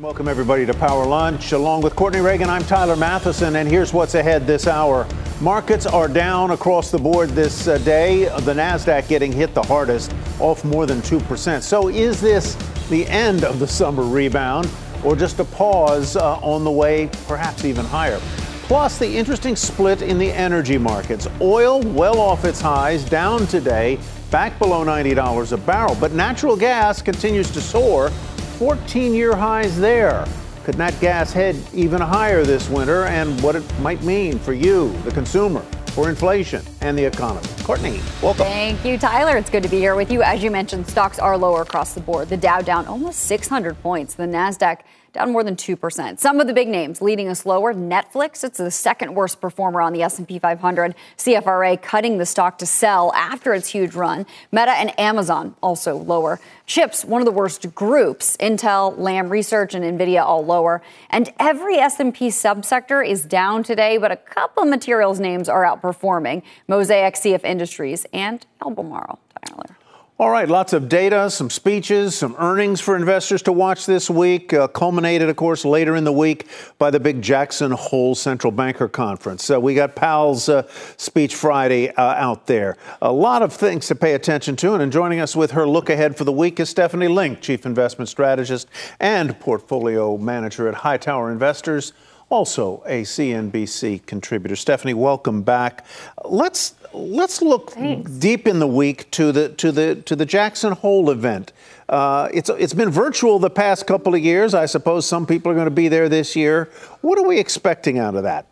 Welcome, everybody, to Power Lunch. Along with Courtney Reagan, I'm Tyler Mathisen, and here's what's ahead this hour. Markets are down across the board this uh, day. The NASDAQ getting hit the hardest, off more than 2%. So, is this the end of the summer rebound? or just a pause uh, on the way, perhaps even higher. Plus, the interesting split in the energy markets. Oil well off its highs, down today, back below $90 a barrel. But natural gas continues to soar, 14 year highs there. Could nat gas head even higher this winter and what it might mean for you, the consumer? for inflation and the economy. Courtney, welcome. Thank you, Tyler. It's good to be here with you. As you mentioned, stocks are lower across the board. The Dow down almost 600 points. The Nasdaq down more than 2%. Some of the big names leading us lower. Netflix, it's the second worst performer on the S&P 500. CFRA cutting the stock to sell after its huge run. Meta and Amazon also lower. Chips, one of the worst groups. Intel, Lam Research, and Nvidia all lower. And every S&P subsector is down today, but a couple materials names are outperforming. Mosaic, CF Industries, and Albemarle. Tyler. All right, lots of data, some speeches, some earnings for investors to watch this week, uh, culminated, of course, later in the week by the big Jackson Hole Central Banker Conference. So we got Powell's uh, speech Friday uh, out there. A lot of things to pay attention to, and joining us with her look ahead for the week is Stephanie Link, Chief Investment Strategist and Portfolio Manager at Hightower Investors also a CNBC contributor. Stephanie, welcome back. Let's let's look Thanks. deep in the week to the to the to the Jackson Hole event. Uh, it's it's been virtual the past couple of years. I suppose some people are going to be there this year. What are we expecting out of that?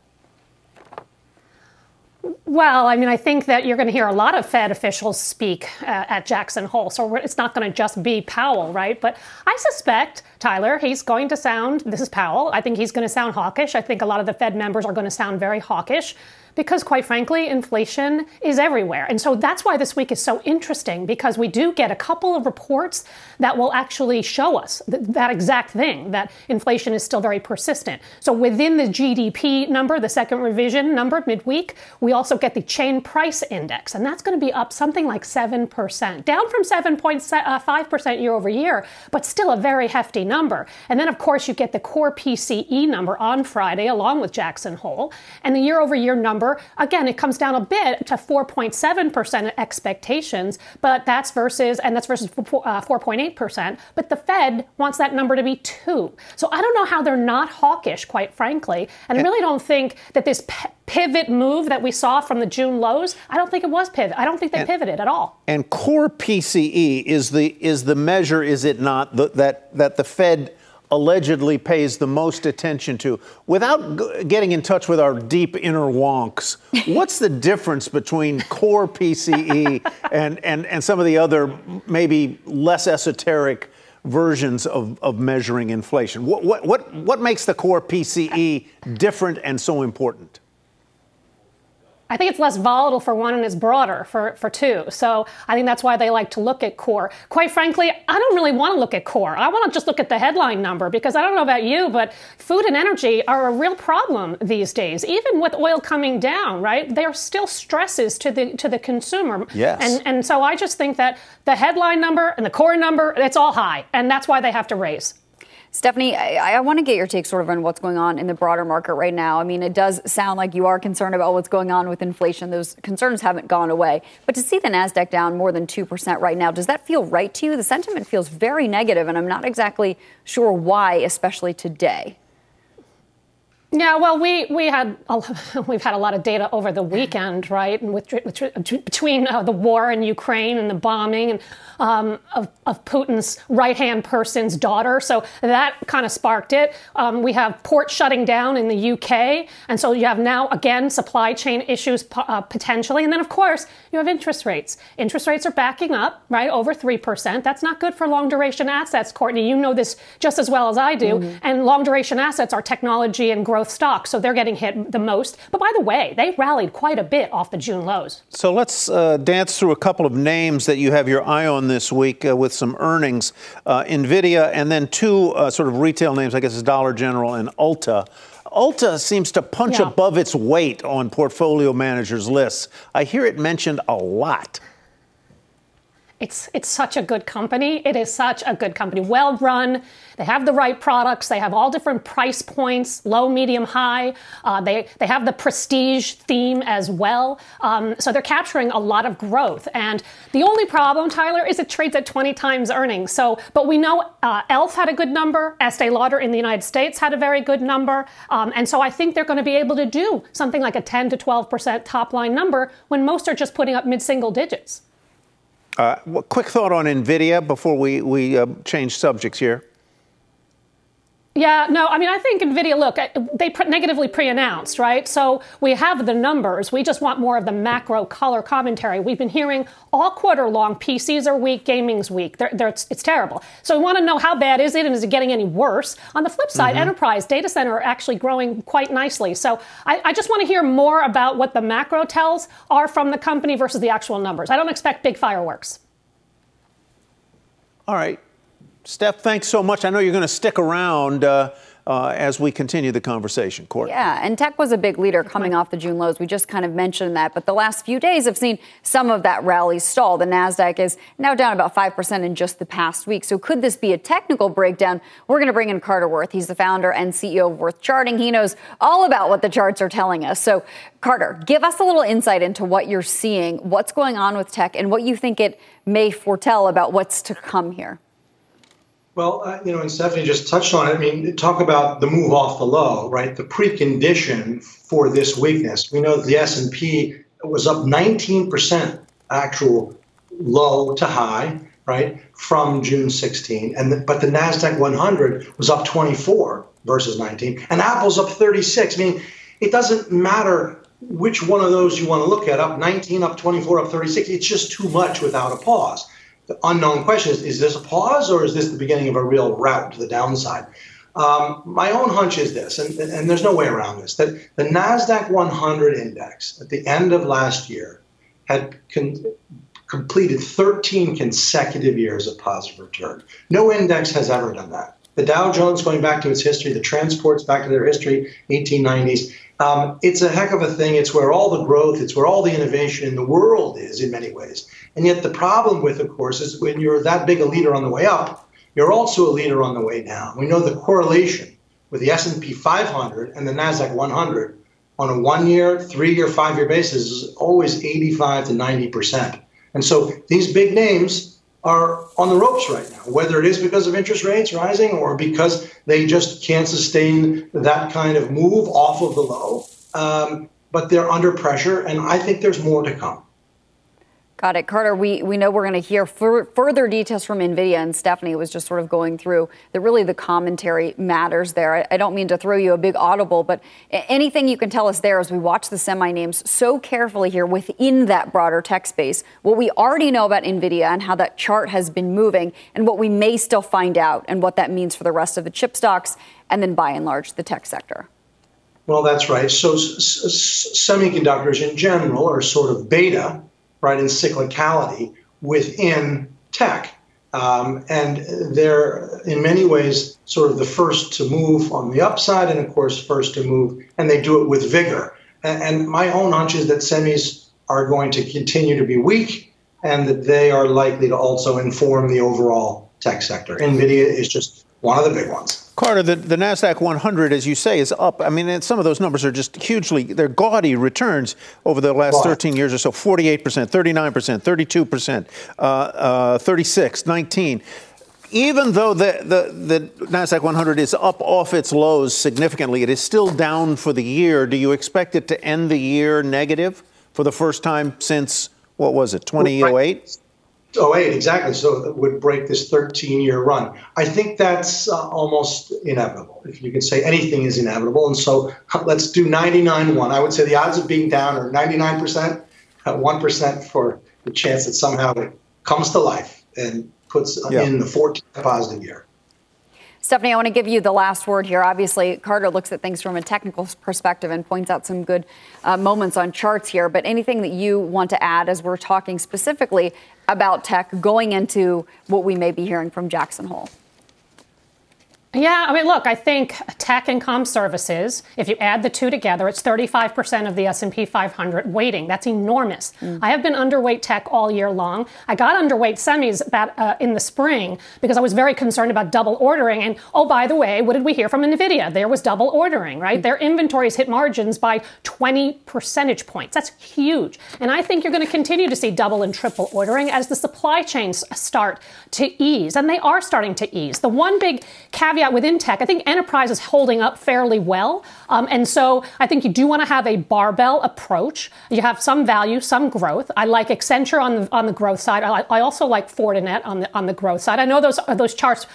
Well, I mean, I think that you're going to hear a lot of Fed officials speak uh, at Jackson Hole, so it's not going to just be Powell, right? But I suspect, Tyler, he's going to sound, this is Powell, I think he's going to sound hawkish. I think a lot of the Fed members are going to sound very hawkish because quite frankly, inflation is everywhere. And so that's why this week is so interesting because we do get a couple of reports that will actually show us th- that exact thing that inflation is still very persistent. So within the GDP number, the second revision number midweek, we also get the chain price index, and that's going to be up something like 7%, down from 7.5% uh, year over year, but still a very hefty number. And then, of course, you get the core PCE number on Friday along with Jackson Hole, and the year over year number number. Again, it comes down a bit to 4.7% expectations, but that's versus, and that's versus 4.8%. Uh, but the Fed wants that number to be two. So I don't know how they're not hawkish, quite frankly. And I really don't think that this pivot move that we saw from the June lows, I don't think it was pivot. I don't think they and, pivoted at all. And core PCE is the is the measure, is it not, that that the Fed allegedly pays the most attention to. Without g- getting in touch with our deep inner wonks, what's the difference between core PCE and, and, and some of the other maybe less esoteric versions of, of measuring inflation? What, what, what, what makes the core PCE different and so important? I think it's less volatile for one and it's broader for, for two. So I think that's why they like to look at core. Quite frankly, I don't really want to look at core. I want to just look at the headline number because I don't know about you, but food and energy are a real problem these days. Even with oil coming down, right? There are still stresses to the to the consumer. Yes. And and so I just think that the headline number and the core number, it's all high. And that's why they have to raise. Stephanie, I, I want to get your take sort of on what's going on in the broader market right now. I mean, it does sound like you are concerned about what's going on with inflation. Those concerns haven't gone away. But to see the NASDAQ down more than 2% right now, does that feel right to you? The sentiment feels very negative, and I'm not exactly sure why, especially today. Yeah, well, we we had a, we've had a lot of data over the weekend, right? And with, with between uh, the war in Ukraine and the bombing and um, of, of, Putin's right hand person's daughter, so that kind of sparked it. Um, we have ports shutting down in the UK, and so you have now again supply chain issues uh, potentially, and then of course you have interest rates. Interest rates are backing up, right, over three percent. That's not good for long duration assets, Courtney. You know this just as well as I do. Mm-hmm. And long duration assets are technology and growth growth stocks, so they're getting hit the most. But by the way, they rallied quite a bit off the June lows. So let's uh, dance through a couple of names that you have your eye on this week uh, with some earnings uh, NVIDIA and then two uh, sort of retail names, I guess, is Dollar General and Ulta. Ulta seems to punch yeah. above its weight on portfolio managers' lists. I hear it mentioned a lot. It's, it's such a good company. It is such a good company. Well run. They have the right products. They have all different price points, low, medium, high. Uh, they, they have the prestige theme as well. Um, so they're capturing a lot of growth. And the only problem, Tyler, is it trades at 20 times earnings. So, but we know uh, Elf had a good number. Estee Lauder in the United States had a very good number. Um, and so I think they're going to be able to do something like a 10 to 12% top line number when most are just putting up mid single digits. Uh, quick thought on NVIDIA before we, we uh, change subjects here. Yeah, no, I mean, I think NVIDIA, look, they negatively pre announced, right? So we have the numbers. We just want more of the macro color commentary. We've been hearing all quarter long PCs are weak, gaming's weak. They're, they're, it's, it's, terrible. So we want to know how bad is it and is it getting any worse? On the flip side, mm-hmm. enterprise, data center are actually growing quite nicely. So I, I just want to hear more about what the macro tells are from the company versus the actual numbers. I don't expect big fireworks. All right. Steph, thanks so much. I know you're going to stick around. Uh, uh, as we continue the conversation. Court. Yeah, and tech was a big leader coming off the June lows. We just kind of mentioned that, but the last few days have seen some of that rally stall. The Nasdaq is now down about five percent in just the past week. So could this be a technical breakdown? We're going to bring in Carter Worth. He's the founder and CEO of Worth Charting. He knows all about what the charts are telling us. So Carter, give us a little insight into what you're seeing, what's going on with tech, and what you think it may foretell about what's to come here. Well, uh, you know, and Stephanie just touched on it. I mean, talk about the move off the low, right? The precondition for this weakness. We know the S and P was up 19% actual low to high, right, from June 16, and the, but the Nasdaq 100 was up 24 versus 19, and Apple's up 36. I mean, it doesn't matter which one of those you want to look at, up 19, up 24, up 36. It's just too much without a pause the unknown question is is this a pause or is this the beginning of a real route to the downside? Um, my own hunch is this, and, and there's no way around this, that the NASDAQ 100 index at the end of last year had con- completed 13 consecutive years of positive return. No index has ever done that. The Dow Jones, going back to its history, the transports back to their history, 1890s, um, it's a heck of a thing. It's where all the growth, it's where all the innovation in the world is in many ways. And yet the problem with, of course, is when you're that big a leader on the way up, you're also a leader on the way down. We know the correlation with the S&P 500 and the Nasdaq 100 on a one-year, three-year, five-year basis is always 85 to 90 percent. And so these big names are on the ropes right now, whether it is because of interest rates rising or because they just can't sustain that kind of move off of the low. Um, but they're under pressure, and I think there's more to come. Got it. Carter, we, we know we're going to hear further details from NVIDIA, and Stephanie was just sort of going through that really the commentary matters there. I, I, don't mean to throw you a big audible, but anything you can tell us there as we watch the semi names so carefully here within that broader tech space, what we already know about NVIDIA and how that chart has been moving, and what we may still find out, and what that means for the rest of the chip stocks, and then by and large, the tech sector. Well, that's right. So, s- s- semiconductors in general are sort of beta right, in cyclicality within tech. Um, and they're in many ways sort of the first to move on the upside, and of course, first to move, and they do it with vigor. And, and my own hunch is that semis are going to continue to be weak, and that they are likely to also inform the overall tech sector. NVIDIA is just one of the big ones. Carter, the, the NASDAQ 100, as you say, is up. I mean, some of those numbers are just hugely, they're gaudy returns over the last 13 years or so 48%, 39%, 32%, uh, uh, 36, 19. even though the, the, the NASDAQ 100 is up off its lows significantly, it is still down for the year. Do you expect it to end the year negative for the first time since, what was it, 2008? Oh, eight, exactly. So it would break this 13 year run. I think that's uh, almost inevitable. If you can say anything is inevitable. And so let's do 99 1. I would say the odds of being down are 99%, At 1% for the chance that somehow it comes to life and puts yeah. in the 14th positive year. Stephanie, I want to give you the last word here. Obviously, Carter looks at things from a technical perspective and points out some good uh, moments on charts here. But anything that you want to add as we're talking specifically about tech going into what we may be hearing from Jackson Hole? Yeah, I mean, look, I think tech and com services, if you add the two together, it's 35% of the S&P 500 weighting. That's enormous. Mm. I have been underweight tech all year long. I got underweight semis about, uh, in the spring because I was very concerned about double ordering. And oh, by the way, what did we hear from NVIDIA? There was double ordering, right? Mm. Their inventories hit margins by 20 percentage points. That's huge. And I think you're going to continue to see double and triple ordering as the supply chains start to ease. And they are starting to ease. The one big caveat caveat within tech, I think enterprise is holding up fairly well. Um, and so I think you do want to have a barbell approach. You have some value, some growth. I like Accenture on the, on the growth side. I, I also like Fortinet on the, on the growth side. I know those, those charts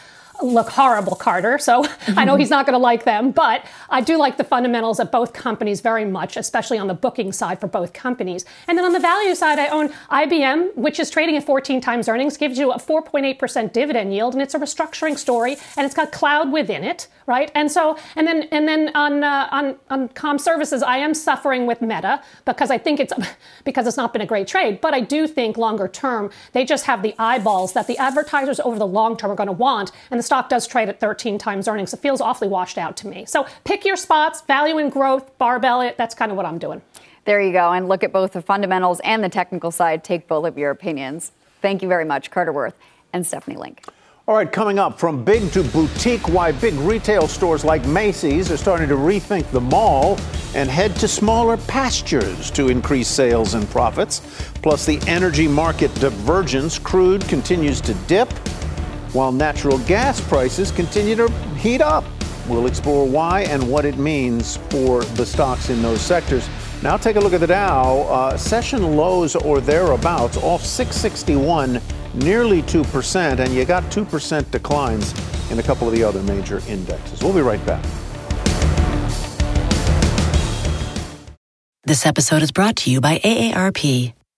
look horrible, Carter. So mm-hmm. I know he's not going to like them, but I do like the fundamentals of both companies very much, especially on the booking side for both companies. And then on the value side, I own IBM, which is trading at 14 times earnings, gives you a 4.8% dividend yield, and it's a restructuring story, and it's got cloud within it, right? And so, and then, and then on uh, on on com services, I am suffering with Meta because I think it's because it's not been a great trade, but I do think longer term they just have the eyeballs that the advertisers over the long term are going to want, and the stock does trade at 13 times earnings. It feels awfully washed out to me. So pick your spots, value and growth, barbell it. That's kind of what I'm doing. There you go. And look at both the fundamentals and the technical side. Take both of your opinions. Thank you very much, Carter Worth and Stephanie Link. All right, coming up from big to boutique, why big retail stores like Macy's are starting to rethink the mall and head to smaller pastures to increase sales and profits. Plus, the energy market divergence crude continues to dip while natural gas prices continue to heat up. We'll explore why and what it means for the stocks in those sectors. Now take a look at the Dow. Uh, session lows or thereabouts, off 661, nearly 2%, and you got 2% declines in a couple of the other major indexes. We'll be right back. This episode is brought to you by AARP.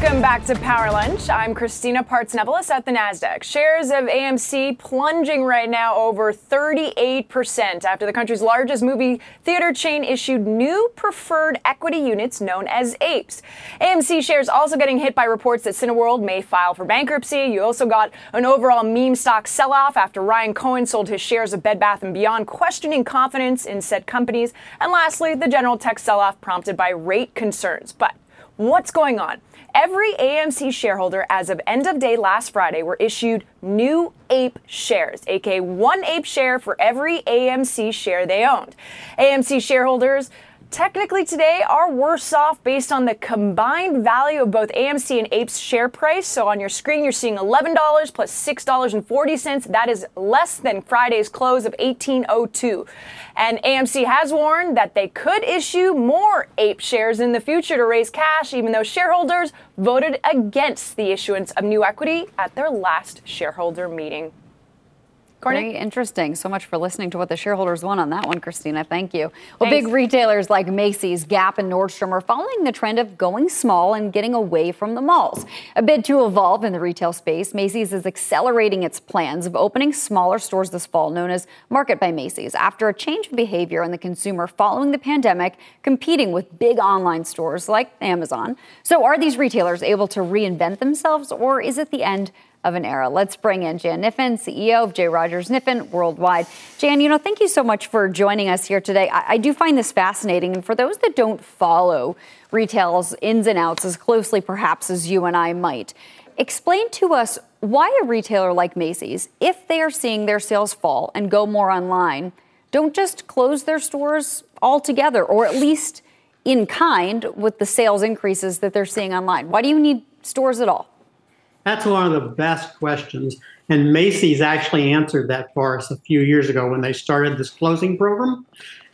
Welcome back to Power Lunch. I'm Christina Partsinevelos at the NASDAQ. Shares of AMC plunging right now over 38% after the country's largest movie theater chain issued new preferred equity units known as APEs. AMC shares also getting hit by reports that Cineworld may file for bankruptcy. You also got an overall meme stock sell off after Ryan Cohen sold his shares of Bed Bath & Beyond, questioning confidence in said companies. And lastly, the general tech sell off prompted by rate concerns. But what's going on? Every AMC shareholder as of end of day last Friday were issued new APE shares, aka one APE share for every AMC share they owned. AMC shareholders technically today are worse off based on the combined value of both AMC and APE's share price. So on your screen, you're seeing $11 plus $6.40. That is less than Friday's close of 1802. And AMC has warned that they could issue more APE shares in the future to raise cash, even though shareholders voted against the issuance of new equity at their last shareholder meeting. Courtney? Very interesting. So much for listening to what the shareholders want on that one, Christina. Thank you. Well, Thanks. big retailers like Macy's, Gap, and Nordstrom are following the trend of going small and getting away from the malls. A bid to evolve in the retail space, Macy's is accelerating its plans of opening smaller stores this fall, known as Market by Macy's, after a change of behavior in the consumer following the pandemic, competing with big online stores like Amazon. So, are these retailers able to reinvent themselves, or is it the end of an era. Let's bring in Jan Kniffen, CEO of J. Rogers Kniffen Worldwide. Jan, you know, thank you so much for joining us here today. I, I do find this fascinating. And for those that don't follow retail's ins and outs as closely perhaps as you and I might, explain to us why a retailer like Macy's, if they are seeing their sales fall and go more online, don't just close their stores altogether, or at least in kind with the sales increases that they're seeing online. Why do you need stores at all? That's one of the best questions. And Macy's actually answered that for us a few years ago when they started this closing program.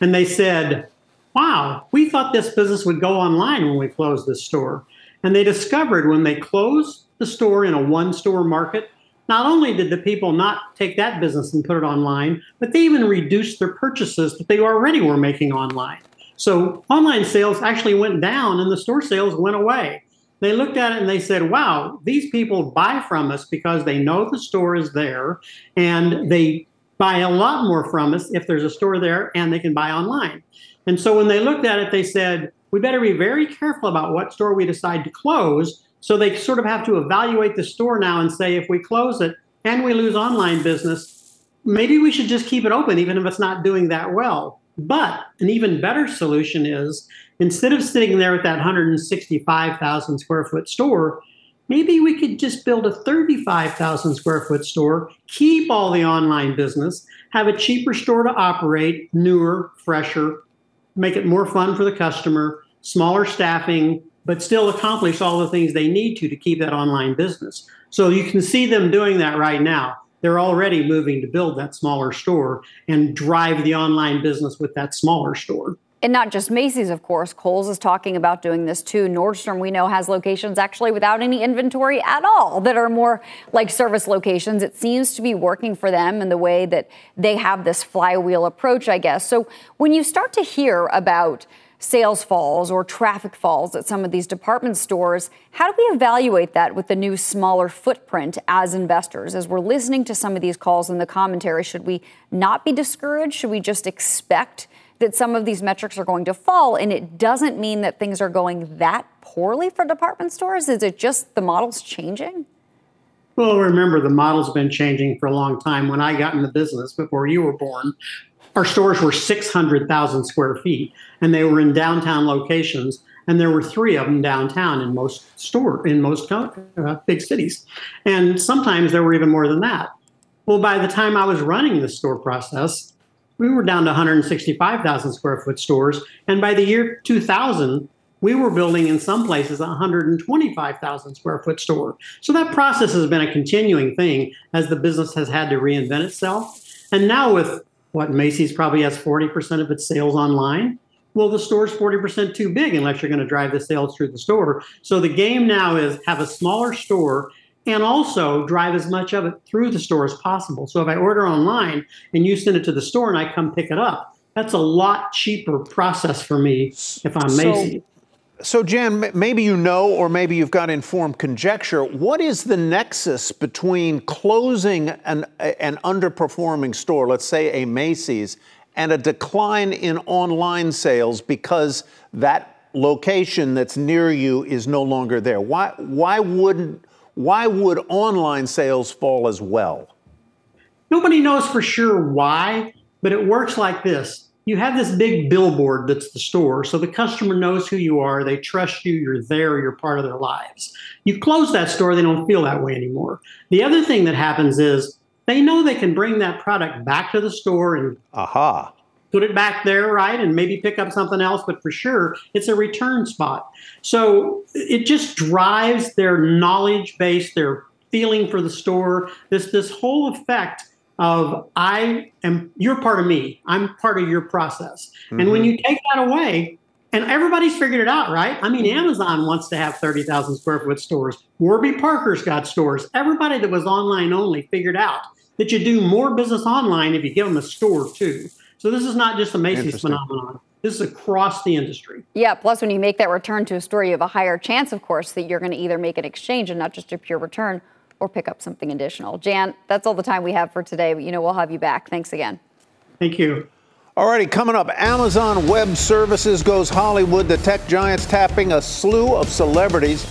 And they said, wow, we thought this business would go online when we closed this store. And they discovered when they closed the store in a one store market, not only did the people not take that business and put it online, but they even reduced their purchases that they already were making online. So online sales actually went down and the store sales went away they looked at it and they said, wow, these people buy from us because they know the store is there and they buy a lot more from us if there's a store there and they can buy online. And so when they looked at it, they said, we better be very careful about what store we decide to close. So they sort of have to evaluate the store now and say, if we close it and we lose online business, maybe we should just keep it open, even if it's not doing that well. But an even better solution is instead of sitting there with that 165,000 square foot store, maybe we could just build a 35,000 square foot store, keep all the online business, have a cheaper store to operate, newer, fresher, make it more fun for the customer, smaller staffing, but still accomplish all the things they need to to keep that online business. So you can see them doing that right now. They're already moving to build that smaller store and drive the online business with that smaller store. And not just Macy's, of course. Kohl's is talking about doing this too. Nordstrom, we know, has locations actually without any inventory at all that are more like service locations. It seems to be working for them in the way that they have this flywheel approach, I guess. So when you start to hear about sales falls or traffic falls at some of these department stores, how do we evaluate that with the new smaller footprint as investors? As we're listening to some of these calls and the commentary, should we not be discouraged? Should we just expect? That some of these metrics are going to fall, and it doesn't mean that things are going that poorly for department stores? Is it just the model's changing? Well, remember, the model's been changing for a long time. When I got in the business before you were born, our stores were 600,000 square feet, and they were in downtown locations. And there were three of them downtown in most store in most uh, big cities, and sometimes there were even more than that. Well, by the time I was running the store process, we were down to 165,000 square foot stores. And by the year 2000, we were building in some places a 125,000 square foot store. So that process has been a continuing thing as the business has had to reinvent itself. And now with what Macy's probably has 40% of its sales online. Well, the store's 40% too big unless you're going to drive the sales through the store. So the game now is have a smaller store and also drive as much of it through the store as possible. So if I order online and you send it to the store and I come pick it up, that's a lot cheaper process for me if I'm so, Macy. So, Jan, maybe you know, or maybe you've got informed conjecture. What is the nexus between closing an, an underperforming store, let's say a Macy's, and a decline in online sales because that location that's near you is no longer there? Why, why wouldn't why would online sales fall as well? Nobody knows for sure why, but it works like this. You have this big billboard that's the store, so the customer knows who you are, they trust you, you're there, you're part of their lives. You close that store, they don't feel that way anymore. The other thing that happens is they know they can bring that product back to the store and aha put it back there, right, and maybe pick up something else. But for sure, it's a return spot. So it just drives their knowledge base, their feeling for the store. This this whole effect of I am you're part of me. I'm part of your process. Mm-hmm. And when mm-hmm. you take that away, and everybody's figured it out, right? I mean, Amazon wants to have 30,000 square foot stores. Warby Parker's got stores. Everybody that was online only figured out that you do more business online if you give them a store too. So this is not just a Macy's phenomenon. This is across the industry. Yeah. Plus, when you make that return to a store, you have a higher chance, of course, that you're going to either make an exchange and not just a pure return or pick up something additional. Jan, that's all the time we have for today. But, you know, we'll have you back. Thanks again. Thank you. Alrighty, coming up, Amazon Web Services goes Hollywood. The tech giants tapping a slew of celebrities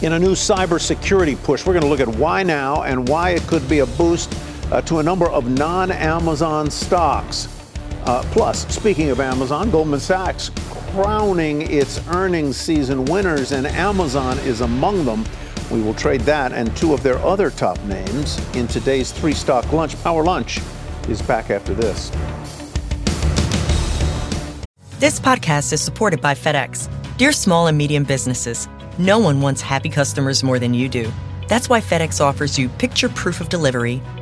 in a new cybersecurity push. We're going to look at why now and why it could be a boost uh, to a number of non Amazon stocks. Uh, plus, speaking of Amazon, Goldman Sachs crowning its earnings season winners, and Amazon is among them. We will trade that and two of their other top names in today's three stock lunch. Power Lunch is back after this. This podcast is supported by FedEx. Dear small and medium businesses, no one wants happy customers more than you do. That's why FedEx offers you picture proof of delivery,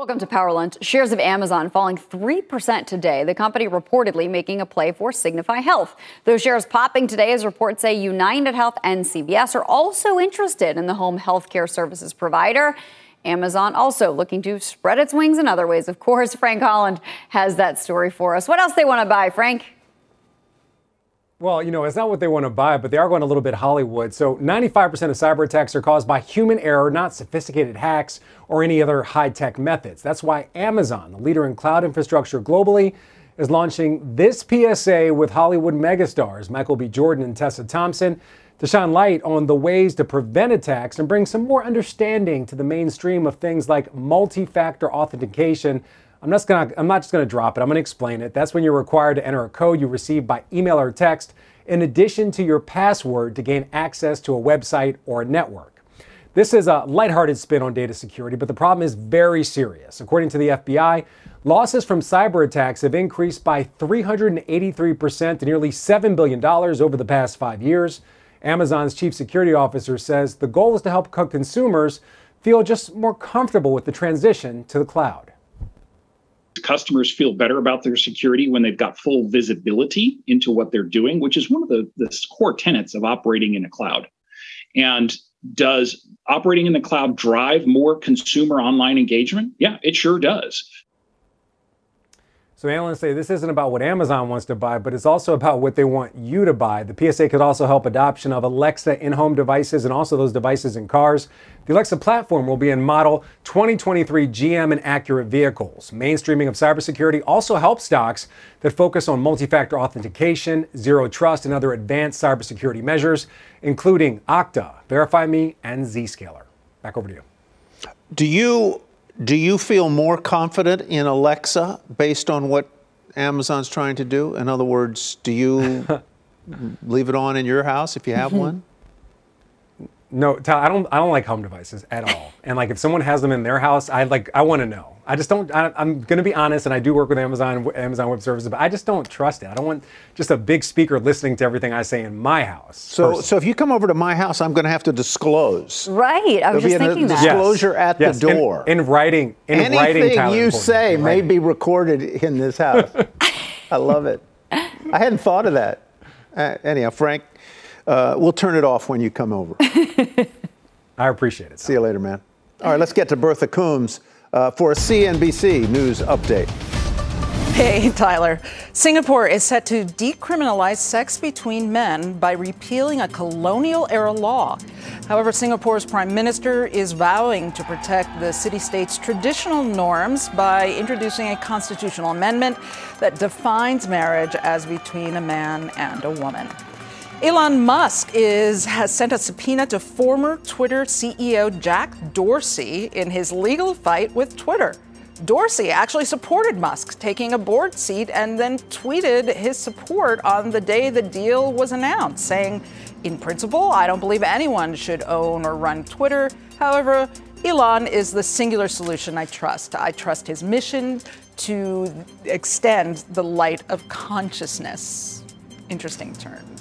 Welcome to Power Lunch. Shares of Amazon falling 3% today. The company reportedly making a play for Signify Health. Those shares popping today as reports say United Health and CVS are also interested in the home healthcare services provider. Amazon also looking to spread its wings in other ways. Of course, Frank Holland has that story for us. What else they want to buy, Frank? Well, you know, it's not what they want to buy, but they are going a little bit Hollywood. So 95% of cyber attacks are caused by human error, not sophisticated hacks or any other high tech methods. That's why Amazon, the leader in cloud infrastructure globally, is launching this PSA with Hollywood megastars Michael B. Jordan and Tessa Thompson to shine light on the ways to prevent attacks and bring some more understanding to the mainstream of things like multi factor authentication I'm not gonna I'm not just gonna drop it. I'm gonna explain it. That's when you're required to enter a code you receive by email or text in addition to your password to gain access to a website or a network. This is a lighthearted spin on data security, but the problem is very serious. According to the FBI, losses from cyber attacks have increased by 383% to nearly $7 billion over the past five years. Amazon's chief security officer says the goal is to help consumers feel just more comfortable with the transition to the cloud customers feel better about their security when they've got full visibility into what they're doing, which is one of the, the core tenets of operating in a cloud. And does operating in the cloud drive more consumer online engagement? Yeah, it sure does. So analysts say this isn't about what Amazon wants to buy, but it's also about what they want you to buy. The PSA could also help adoption of Alexa in-home devices and also those devices in cars. The Alexa platform will be in model 2023 GM and Acura vehicles. Mainstreaming of cybersecurity also helps stocks that focus on multi-factor authentication, zero trust, and other advanced cybersecurity measures, including Okta, VerifyMe, and Zscaler. Back over to you. Do you do you feel more confident in Alexa based on what Amazon's trying to do? In other words, do you leave it on in your house if you have one? No, I don't. I don't like home devices at all. And like, if someone has them in their house, I like. I want to know. I just don't. I, am going to be honest, and I do work with Amazon, Amazon Web Services, but I just don't trust it. I don't want just a big speaker listening to everything I say in my house. So, personally. so if you come over to my house, I'm going to have to disclose. Right. I was There'll just thinking that. Disclosure yes. at yes. the door. In, in writing. In Anything writing, Tyler, you say may be recorded in this house. I love it. I hadn't thought of that. Uh, anyhow, Frank, uh, we'll turn it off when you come over. I appreciate it. See you later, man. All right, let's get to Bertha Coombs uh, for a CNBC News update. Hey, Tyler. Singapore is set to decriminalize sex between men by repealing a colonial era law. However, Singapore's prime minister is vowing to protect the city state's traditional norms by introducing a constitutional amendment that defines marriage as between a man and a woman. Elon Musk is, has sent a subpoena to former Twitter CEO Jack Dorsey in his legal fight with Twitter. Dorsey actually supported Musk taking a board seat and then tweeted his support on the day the deal was announced, saying, In principle, I don't believe anyone should own or run Twitter. However, Elon is the singular solution I trust. I trust his mission to extend the light of consciousness. Interesting turn.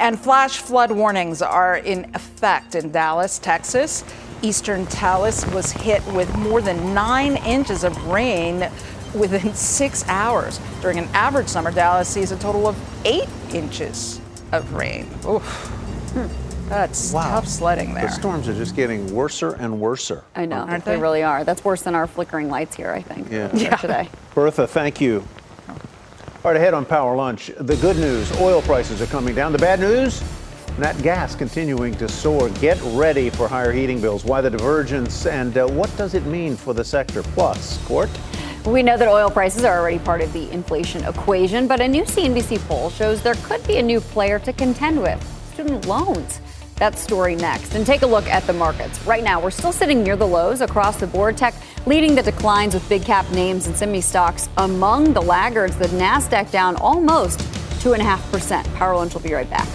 And flash flood warnings are in effect in Dallas, Texas. Eastern Dallas was hit with more than nine inches of rain within six hours. During an average summer, Dallas sees a total of eight inches of rain. Oof. Hmm. That's wow. tough sledding there. The storms are just getting worser and worser. I know, Aren't they? they really are. That's worse than our flickering lights here, I think, yeah. yeah. today. Bertha, thank you. All right, ahead on Power Lunch, the good news oil prices are coming down. The bad news that gas continuing to soar. Get ready for higher heating bills. Why the divergence and uh, what does it mean for the sector? Plus, Court. We know that oil prices are already part of the inflation equation, but a new CNBC poll shows there could be a new player to contend with student loans. That story next. And take a look at the markets. Right now, we're still sitting near the lows across the board. Tech leading the declines with big cap names and semi stocks among the laggards. The NASDAQ down almost 2.5%. Power Lunch will be right back.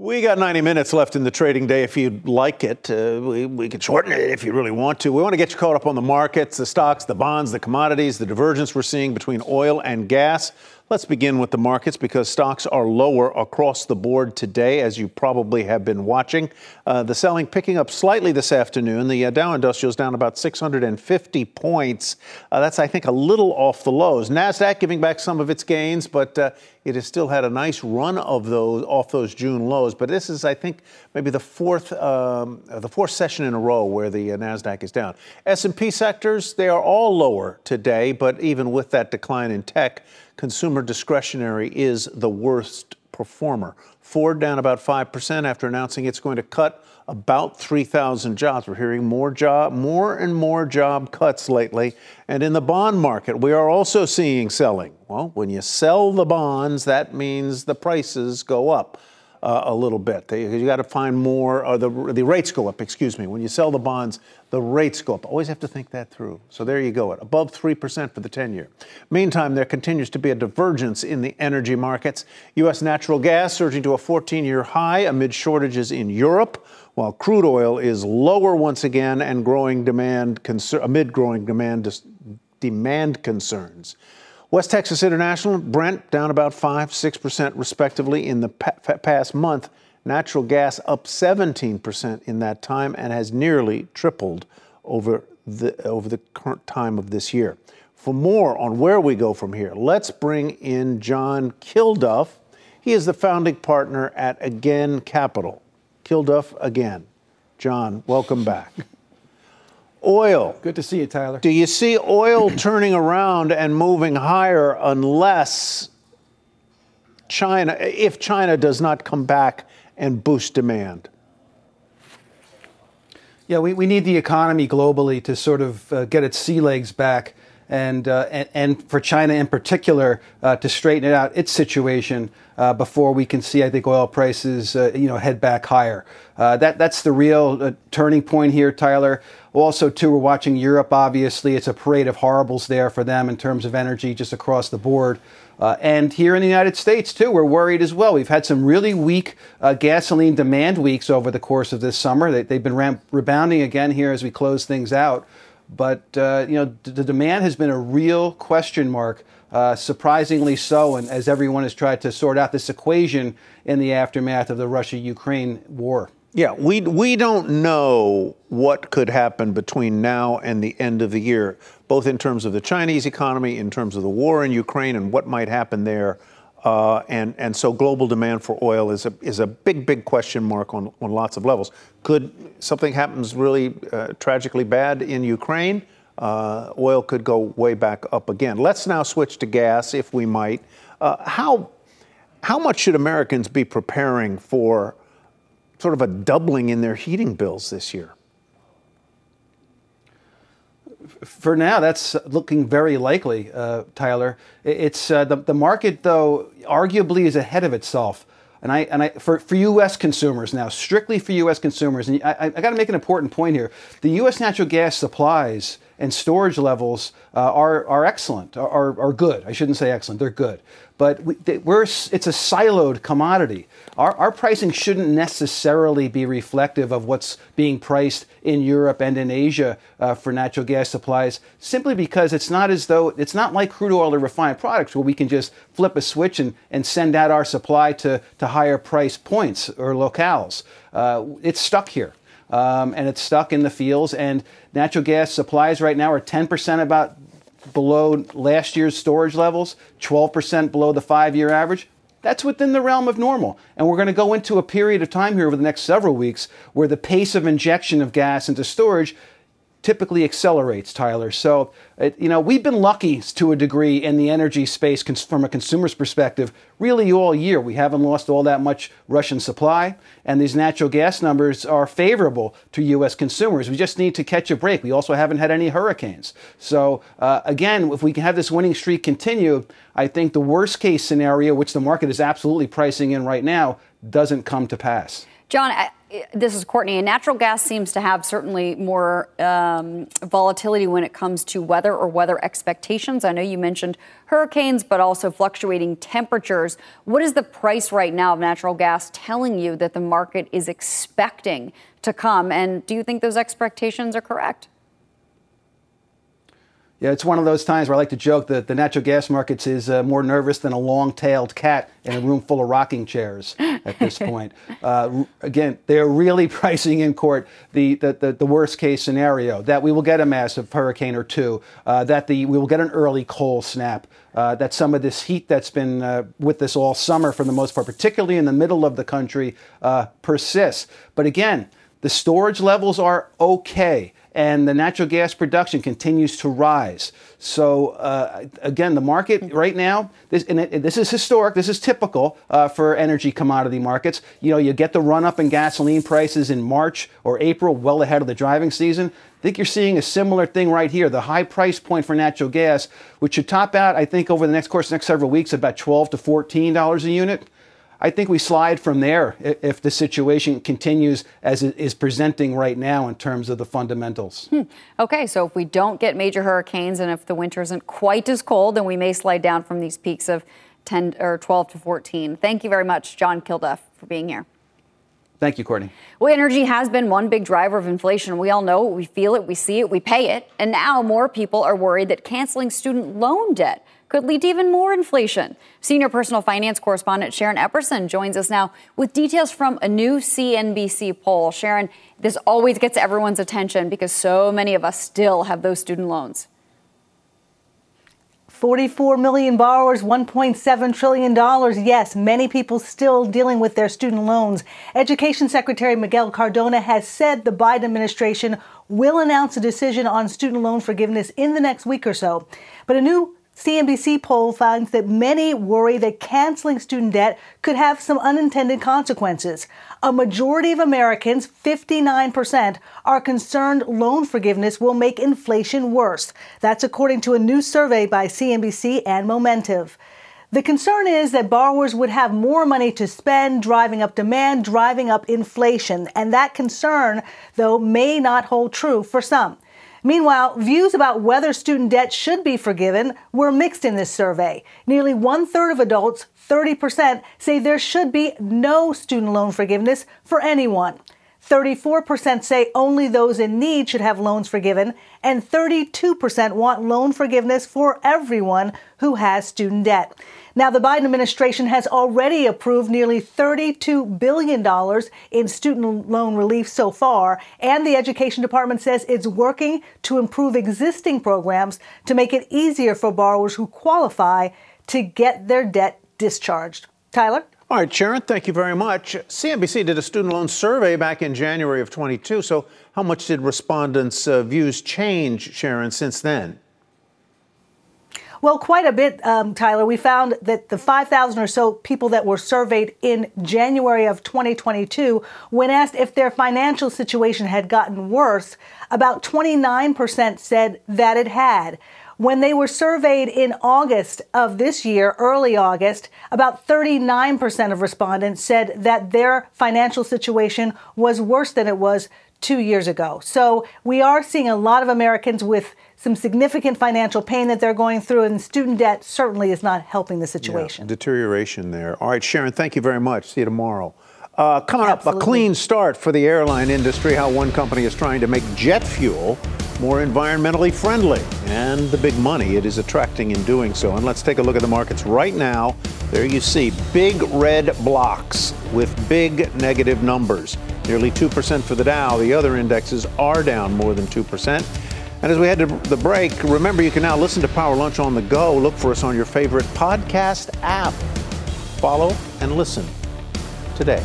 We got 90 minutes left in the trading day if you'd like it. Uh, we, we can shorten it if you really want to. We want to get you caught up on the markets, the stocks, the bonds, the commodities, the divergence we're seeing between oil and gas. Let's begin with the markets because stocks are lower across the board today, as you probably have been watching. Uh, the selling picking up slightly this afternoon. The uh, Dow Industrial is down about 650 points. Uh, that's, I think, a little off the lows. Nasdaq giving back some of its gains, but uh, it has still had a nice run of those off those June lows. But this is, I think, maybe the fourth um, the fourth session in a row where the uh, Nasdaq is down. S&P sectors they are all lower today, but even with that decline in tech consumer discretionary is the worst performer. Ford down about 5% after announcing it's going to cut about 3,000 jobs. We're hearing more job, more and more job cuts lately. And in the bond market, we are also seeing selling. Well, when you sell the bonds, that means the prices go up uh, a little bit. You got to find more, or the, the rates go up, excuse me. When you sell the bonds, the rates go up. Always have to think that through. So there you go, at above 3% for the 10 year. Meantime, there continues to be a divergence in the energy markets. U.S. natural gas surging to a 14 year high amid shortages in Europe, while crude oil is lower once again and growing demand, amid growing demand, demand concerns. West Texas International, Brent down about 5 6% respectively in the past month. Natural gas up 17% in that time and has nearly tripled over the, over the current time of this year. For more on where we go from here, let's bring in John Kilduff. He is the founding partner at Again Capital. Kilduff again. John, welcome back. Oil. Good to see you, Tyler. Do you see oil turning around and moving higher unless China, if China does not come back and boost demand? Yeah, we, we need the economy globally to sort of uh, get its sea legs back and, uh, and, and, for China in particular uh, to straighten it out its situation uh, before we can see, I think, oil prices uh, you know head back higher. Uh, that that's the real uh, turning point here, Tyler. Also, too, we're watching Europe. Obviously, it's a parade of horribles there for them in terms of energy, just across the board. and here in the United States, too, we're worried as well. We've had some really weak gasoline demand weeks over the course of this summer. They, have been ramp- rebounding again here as we close things out. But uh, you know, the demand has been a real question mark, uh, surprisingly so, and as everyone has tried to sort out this equation in the aftermath of the Russia-Ukraine war. Yeah, we we don't know what could happen between now and the end of the year, both in terms of the Chinese economy, in terms of the war in Ukraine, and what might happen there. Uh, and, and so global demand for oil is a, is a big, big question mark on, on lots of levels. Could something happens really uh, tragically bad in Ukraine? Uh, oil could go way back up again. Let's now switch to gas, if we might. Uh, how, how much should Americans be preparing for sort of a doubling in their heating bills this year? For now, that's looking very likely, uh, Tyler. It's uh, the the market, though, arguably is ahead of itself. And I and I for, for U.S. consumers now, strictly for U.S. consumers, and I, I got to make an important point here: the U.S. natural gas supplies and storage levels uh, are are excellent, are, are good. I shouldn't say excellent; they're good. But we, are it's a siloed commodity. Our, our pricing shouldn't necessarily be reflective of what's being priced in Europe and in Asia uh, for natural gas supplies, simply because it's not as though it's not like crude oil or refined products where we can just flip a switch and, and send out our supply to, to higher price points or locales. Uh, it's stuck here. Um, and it's stuck in the fields. And natural gas supplies right now are 10% about below last year's storage levels, 12% below the five year average. That's within the realm of normal. And we're going to go into a period of time here over the next several weeks where the pace of injection of gas into storage typically accelerates, Tyler. So, it, you know, we've been lucky to a degree in the energy space cons- from a consumer's perspective, really all year. We haven't lost all that much Russian supply, and these natural gas numbers are favorable to U.S. consumers. We just need to catch a break. We also haven't had any hurricanes. So, uh, again, if we can have this winning streak continue, I think the worst case scenario, which the market is absolutely pricing in right now, doesn't come to pass. John, this is Courtney. And natural gas seems to have certainly more um, volatility when it comes to weather or weather expectations. I know you mentioned hurricanes, but also fluctuating temperatures. What is the price right now of natural gas telling you that the market is expecting to come? And do you think those expectations are correct? Yeah, it's one of those times where I like to joke that the natural gas markets is uh, more nervous than a long-tailed cat in a room full of rocking chairs at this point. Uh, again, they're really pricing in court the, the, the, the, worst case scenario that we will get a massive hurricane or two, uh, that the, we will get an early cold snap, uh, that some of this heat that's been uh, with us all summer for the most part, particularly in the middle of the country, uh, persists. But again, the storage levels are okay and the natural gas production continues to rise. So uh, again, the market right now, this, and it, this is historic, this is typical uh, for energy commodity markets. You know, you get the run up in gasoline prices in March or April, well ahead of the driving season. I think you're seeing a similar thing right here. The high price point for natural gas, which should top out, I think, over the next course, next several weeks, about 12 to 14 dollars a unit. I think we slide from there if the situation continues as it is presenting right now in terms of the fundamentals. Hmm. Okay, so if we don't get major hurricanes and if the winter isn't quite as cold, then we may slide down from these peaks of 10 or 12 to 14. Thank you very much, John Kilduff, for being here. Thank you, Courtney. Well, energy has been one big driver of inflation. We all know it, we feel it, we see it, we pay it. And now more people are worried that canceling student loan debt could lead to even more inflation. Senior personal finance correspondent Sharon Epperson joins us now with details from a new CNBC poll. Sharon, this always gets everyone's attention because so many of us still have those student loans. 44 million borrowers, $1.7 trillion. Yes, many people still dealing with their student loans. Education Secretary Miguel Cardona has said the Biden administration will announce a decision on student loan forgiveness in the next week or so. But a new CNBC poll finds that many worry that canceling student debt could have some unintended consequences. A majority of Americans, 59%, are concerned loan forgiveness will make inflation worse. That's according to a new survey by CNBC and Momentive. The concern is that borrowers would have more money to spend, driving up demand, driving up inflation. And that concern, though, may not hold true for some. Meanwhile, views about whether student debt should be forgiven were mixed in this survey. Nearly one third of adults, 30%, say there should be no student loan forgiveness for anyone. 34% say only those in need should have loans forgiven, and 32% want loan forgiveness for everyone who has student debt. Now, the Biden administration has already approved nearly $32 billion in student loan relief so far, and the Education Department says it's working to improve existing programs to make it easier for borrowers who qualify to get their debt discharged. Tyler? All right, Sharon, thank you very much. CNBC did a student loan survey back in January of 22. So, how much did respondents' uh, views change, Sharon, since then? Well, quite a bit, um, Tyler. We found that the 5,000 or so people that were surveyed in January of 2022, when asked if their financial situation had gotten worse, about 29% said that it had. When they were surveyed in August of this year, early August, about 39% of respondents said that their financial situation was worse than it was two years ago. So we are seeing a lot of Americans with some significant financial pain that they're going through, and student debt certainly is not helping the situation. Yeah, deterioration there. All right, Sharon, thank you very much. See you tomorrow. Uh, coming Absolutely. up, a clean start for the airline industry, how one company is trying to make jet fuel more environmentally friendly and the big money it is attracting in doing so. And let's take a look at the markets right now. There you see big red blocks with big negative numbers. Nearly 2% for the Dow. The other indexes are down more than 2%. And as we head to the break, remember you can now listen to Power Lunch on the go. Look for us on your favorite podcast app. Follow and listen today.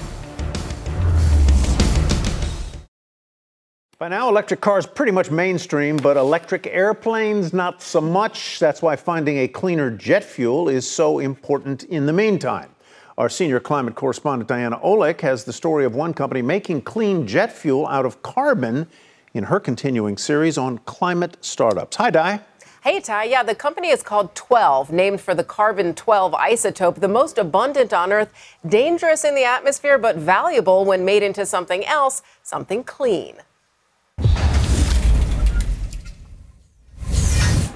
By now, electric cars pretty much mainstream, but electric airplanes not so much. That's why finding a cleaner jet fuel is so important in the meantime. Our senior climate correspondent Diana Olick has the story of one company making clean jet fuel out of carbon in her continuing series on climate startups. Hi, Di. Hey, Ty. Yeah, the company is called 12, named for the carbon 12 isotope, the most abundant on Earth, dangerous in the atmosphere, but valuable when made into something else, something clean.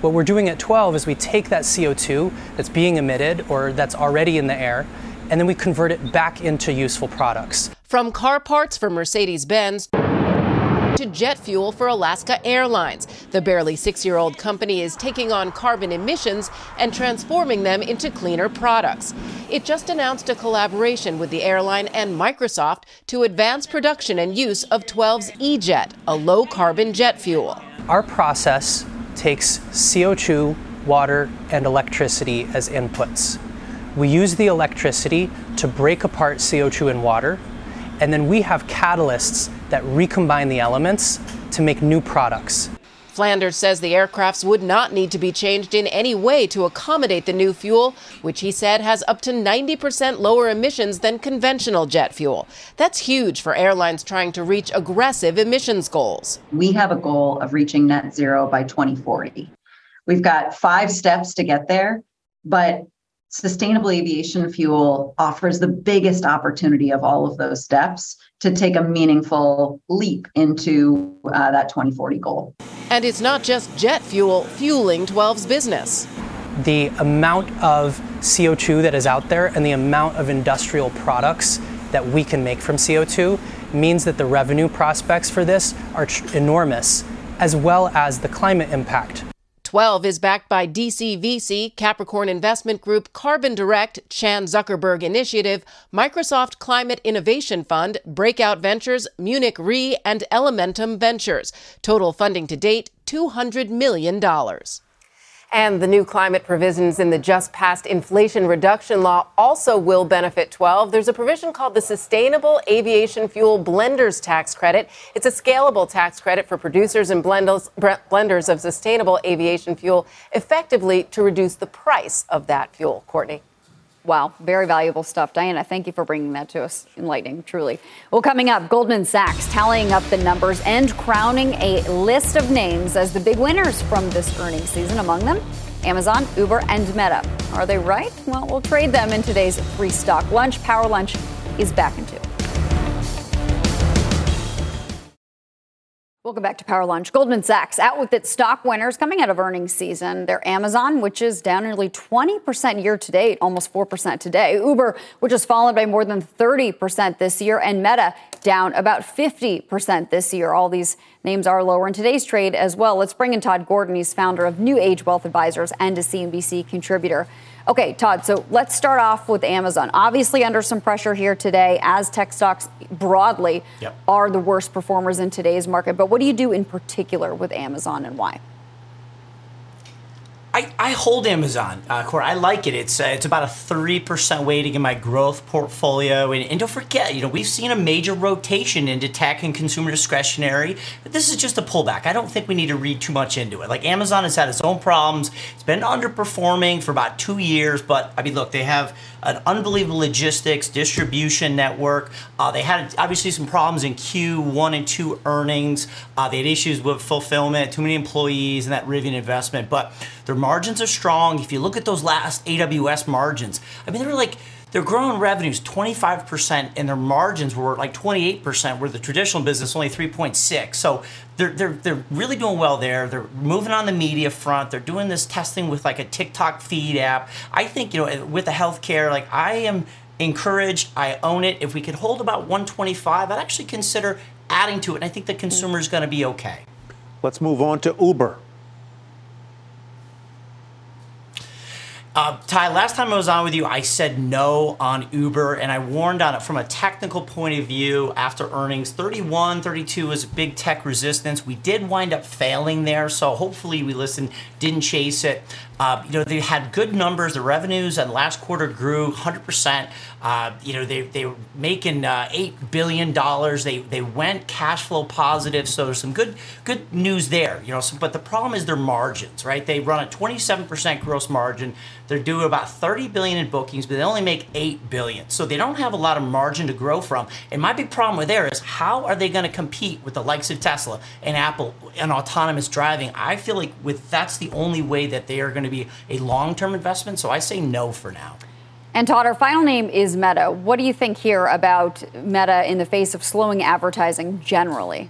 What we're doing at 12 is we take that CO2 that's being emitted or that's already in the air, and then we convert it back into useful products. From car parts for Mercedes Benz to jet fuel for Alaska Airlines. The barely six year old company is taking on carbon emissions and transforming them into cleaner products. It just announced a collaboration with the airline and Microsoft to advance production and use of 12's E Jet, a low carbon jet fuel. Our process takes CO2, water, and electricity as inputs. We use the electricity to break apart CO2 and water, and then we have catalysts that recombine the elements to make new products. Flanders says the aircrafts would not need to be changed in any way to accommodate the new fuel, which he said has up to 90% lower emissions than conventional jet fuel. That's huge for airlines trying to reach aggressive emissions goals. We have a goal of reaching net zero by 2040. We've got five steps to get there, but sustainable aviation fuel offers the biggest opportunity of all of those steps to take a meaningful leap into uh, that 2040 goal. And it's not just jet fuel fueling 12's business. The amount of CO2 that is out there and the amount of industrial products that we can make from CO2 means that the revenue prospects for this are tr- enormous, as well as the climate impact. 12 is backed by DC VC, Capricorn Investment Group, Carbon Direct, Chan Zuckerberg Initiative, Microsoft Climate Innovation Fund, Breakout Ventures, Munich Re, and Elementum Ventures. Total funding to date $200 million. And the new climate provisions in the just passed Inflation Reduction Law also will benefit 12. There's a provision called the Sustainable Aviation Fuel Blenders Tax Credit. It's a scalable tax credit for producers and blenders, of sustainable aviation fuel, effectively to reduce the price of that fuel. Courtney. Wow, very valuable stuff. Diana, thank you for bringing that to us. Enlightening, truly. Well, coming up, Goldman Sachs tallying up the numbers and crowning a list of names as the big winners from this earnings season. Among them, Amazon, Uber, and Meta. Are they right? Well, we'll trade them in today's free stock lunch. Power Lunch is back in two. Welcome back to Power Lunch. Goldman Sachs out with its stock winners coming out of earnings season. They're Amazon, which is down nearly 20% year to date, almost 4% today. Uber, which has fallen by more than 30% this year, and Meta down about 50% this year. All these names are lower in today's trade as well. Let's bring in Todd Gordon. He's founder of New Age Wealth Advisors and a CNBC contributor. Okay, Todd, so let's start off with Amazon. Obviously, under some pressure here today, as tech stocks broadly yep. are the worst performers in today's market. But what do you do in particular with Amazon and why? I, I hold Amazon, uh, Core. I like it. It's uh, it's about a three percent weighting in my growth portfolio, and, and, don't forget, you know, we've seen a major rotation into tech and consumer discretionary. But this is just a pullback. I don't think we need to read too much into it. Like Amazon has had its own problems. It's been underperforming for about two years, but I mean, look, they have an unbelievable logistics distribution network. Uh, they had obviously some problems in Q1 and 2 earnings. Uh, they had issues with fulfillment, too many employees, and that Rivian investment. But their margins are strong. If you look at those last AWS margins, I mean, they were like, they're growing revenues 25% and their margins were like 28% where the traditional business only 3.6 so they're, they're, they're really doing well there. They're moving on the media front. They're doing this testing with like a tiktok feed app. I think you know with the healthcare like i am encouraged. I own it. If we could hold about 125 i'd actually consider adding to it and i think the consumer is going to be okay. Let's move on to uber Uh, Ty, last time I was on with you, I said no on Uber, and I warned on it from a technical point of view after earnings. 31, 32 was a big tech resistance. We did wind up failing there, so hopefully we listened, didn't chase it. Uh, you know, they had good numbers. The revenues and last quarter grew 100%. Uh, you know, they, they were making uh, $8 billion. They, they went cash flow positive. So there's some good good news there. You know, so, but the problem is their margins, right? They run a 27% gross margin. They're doing about 30 billion in bookings, but they only make 8 billion. So they don't have a lot of margin to grow from. And my big problem with there is how are they going to compete with the likes of Tesla and Apple and autonomous driving? I feel like with that's the only way that they are going to be a long-term investment. So I say no for now. And Todd, our final name is Meta. What do you think here about Meta in the face of slowing advertising generally?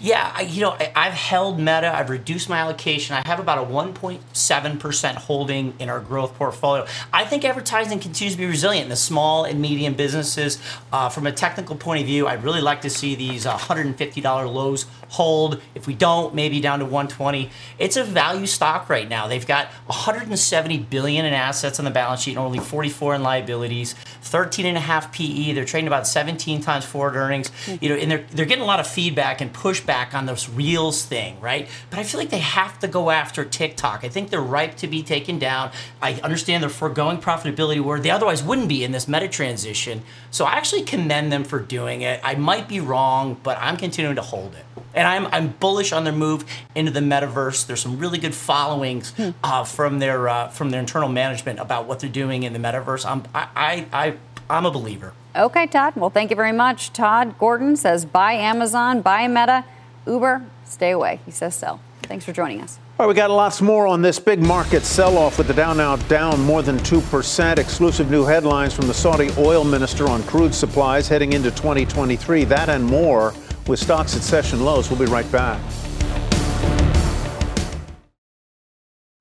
Yeah, I, you know, I, have held Meta. I've reduced my allocation. I have about a 1.7% holding in our growth portfolio. I think advertising continues to be resilient in the small and medium businesses. Uh, from a technical point of view, I'd really like to see these $150 lows hold. If we don't, maybe down to 120. It's a value stock right now. They've got 170 billion in assets on the balance sheet and only 44 in liabilities. 13 and a half PE. They're trading about 17 times forward earnings. You know, and they're they're getting a lot of feedback and pushback on this Reels thing, right? But I feel like they have to go after TikTok. I think they're ripe to be taken down. I understand they're foregoing profitability where they otherwise wouldn't be in this meta transition. So I actually commend them for doing it. I might be wrong, but I'm continuing to hold it. And I'm, I'm bullish on their move into the metaverse. There's some really good followings hmm. uh, from their uh, from their internal management about what they're doing in the metaverse. I'm I, I, I I'm a believer. Okay, Todd. Well, thank you very much. Todd Gordon says buy Amazon, buy Meta, Uber, stay away. He says sell. Thanks for joining us. All right, we got lots more on this big market sell off with the Dow now down more than 2%. Exclusive new headlines from the Saudi oil minister on crude supplies heading into 2023. That and more with stocks at session lows. We'll be right back.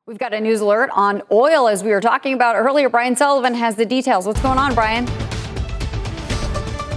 We've got a news alert on oil as we were talking about earlier. Brian Sullivan has the details. What's going on, Brian?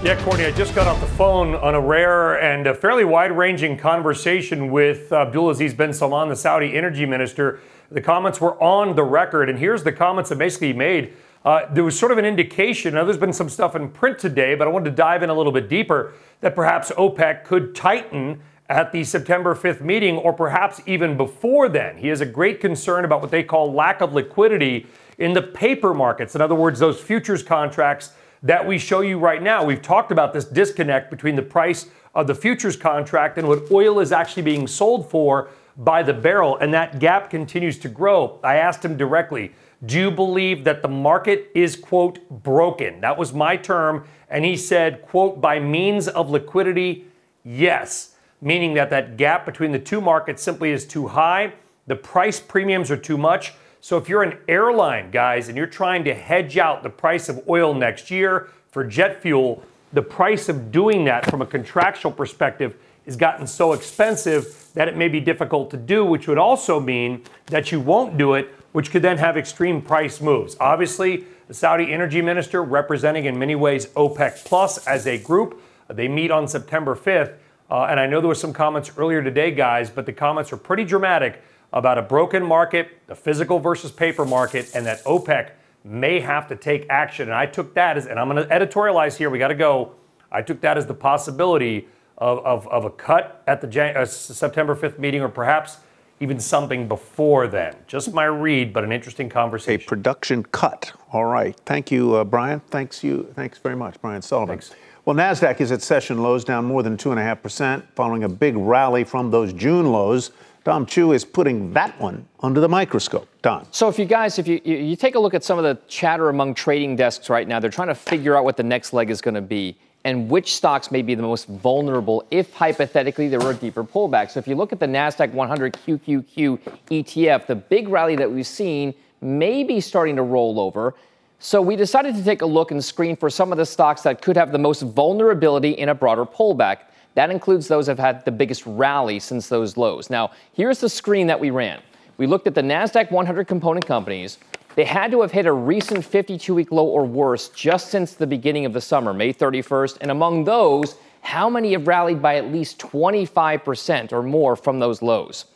Yeah, Courtney, I just got off the phone on a rare and a fairly wide ranging conversation with Abdulaziz bin Salman, the Saudi energy minister. The comments were on the record, and here's the comments that basically he made. Uh, there was sort of an indication, now there's been some stuff in print today, but I wanted to dive in a little bit deeper, that perhaps OPEC could tighten at the September 5th meeting or perhaps even before then. He has a great concern about what they call lack of liquidity in the paper markets. In other words, those futures contracts that we show you right now. We've talked about this disconnect between the price of the futures contract and what oil is actually being sold for by the barrel, and that gap continues to grow. I asked him directly, do you believe that the market is, quote, broken? That was my term. And he said, quote, by means of liquidity, yes meaning that that gap between the two markets simply is too high. The price premiums are too much. So if you're an airline, guys, and you're trying to hedge out the price of oil next year for jet fuel, the price of doing that from a contractual perspective has gotten so expensive that it may be difficult to do, which would also mean that you won't do it, which could then have extreme price moves. Obviously, the Saudi energy minister representing in many ways OPEC Plus as a group, they meet on September 5th. Uh, and I know there were some comments earlier today, guys, but the comments are pretty dramatic about a broken market, the physical versus paper market, and that OPEC may have to take action. And I took that as, and I'm going to editorialize here, we got to go. I took that as the possibility of, of, of a cut at the Jan- uh, September 5th meeting, or perhaps even something before then. Just my read, but an interesting conversation. A production cut. All right. Thank you, uh, Brian. Thanks you. Thanks very much, Brian Sullivan. Thanks. Well, Nasdaq is at session lows, down more than two and a half percent, following a big rally from those June lows. Dom Chu is putting that one under the microscope. Dom. So, if you guys, if you, you take a look at some of the chatter among trading desks right now, they're trying to figure out what the next leg is going to be and which stocks may be the most vulnerable if hypothetically there were a deeper pullback. So if you look at the Nasdaq 100 QQQ ETF, the big rally that we've seen may be starting to roll over. So we decided to take a look and screen for some of the stocks that could have the most vulnerability in a broader pullback. That includes those that have had the biggest rally since those lows. Now, here's the screen that we ran. We looked at the Nasdaq 100 component companies. They had to have hit a recent 52 week low or worse just since the beginning of the summer, May 31st. And among those, how many have rallied by at least 25% or more from those lows?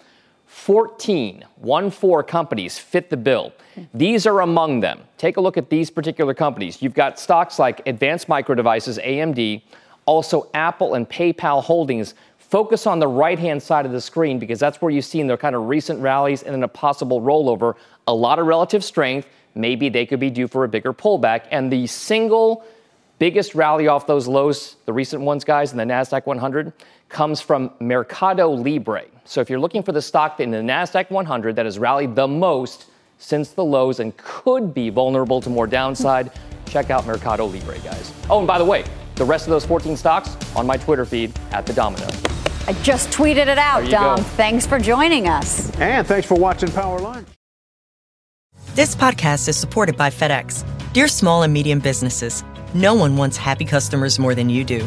14, one four companies fit the bill. These are among them. Take a look at these particular companies. You've got stocks like Advanced Micro Devices, AMD, also Apple and PayPal Holdings. Focus on the right hand side of the screen because that's where you've seen their kind of recent rallies and then a possible rollover a lot of relative strength. Maybe they could be due for a bigger pullback. And the single biggest rally off those lows, the recent ones, guys, in the NASDAQ 100, comes from Mercado Libre. So if you're looking for the stock in the NASDAQ 100 that has rallied the most since the lows and could be vulnerable to more downside, check out Mercado Libre, guys. Oh, and by the way, the rest of those 14 stocks on my Twitter feed at the Domino. I just tweeted it out, Dom. Go. Thanks for joining us. And thanks for watching Power Lunch. This podcast is supported by FedEx. Dear small and medium businesses, no one wants happy customers more than you do.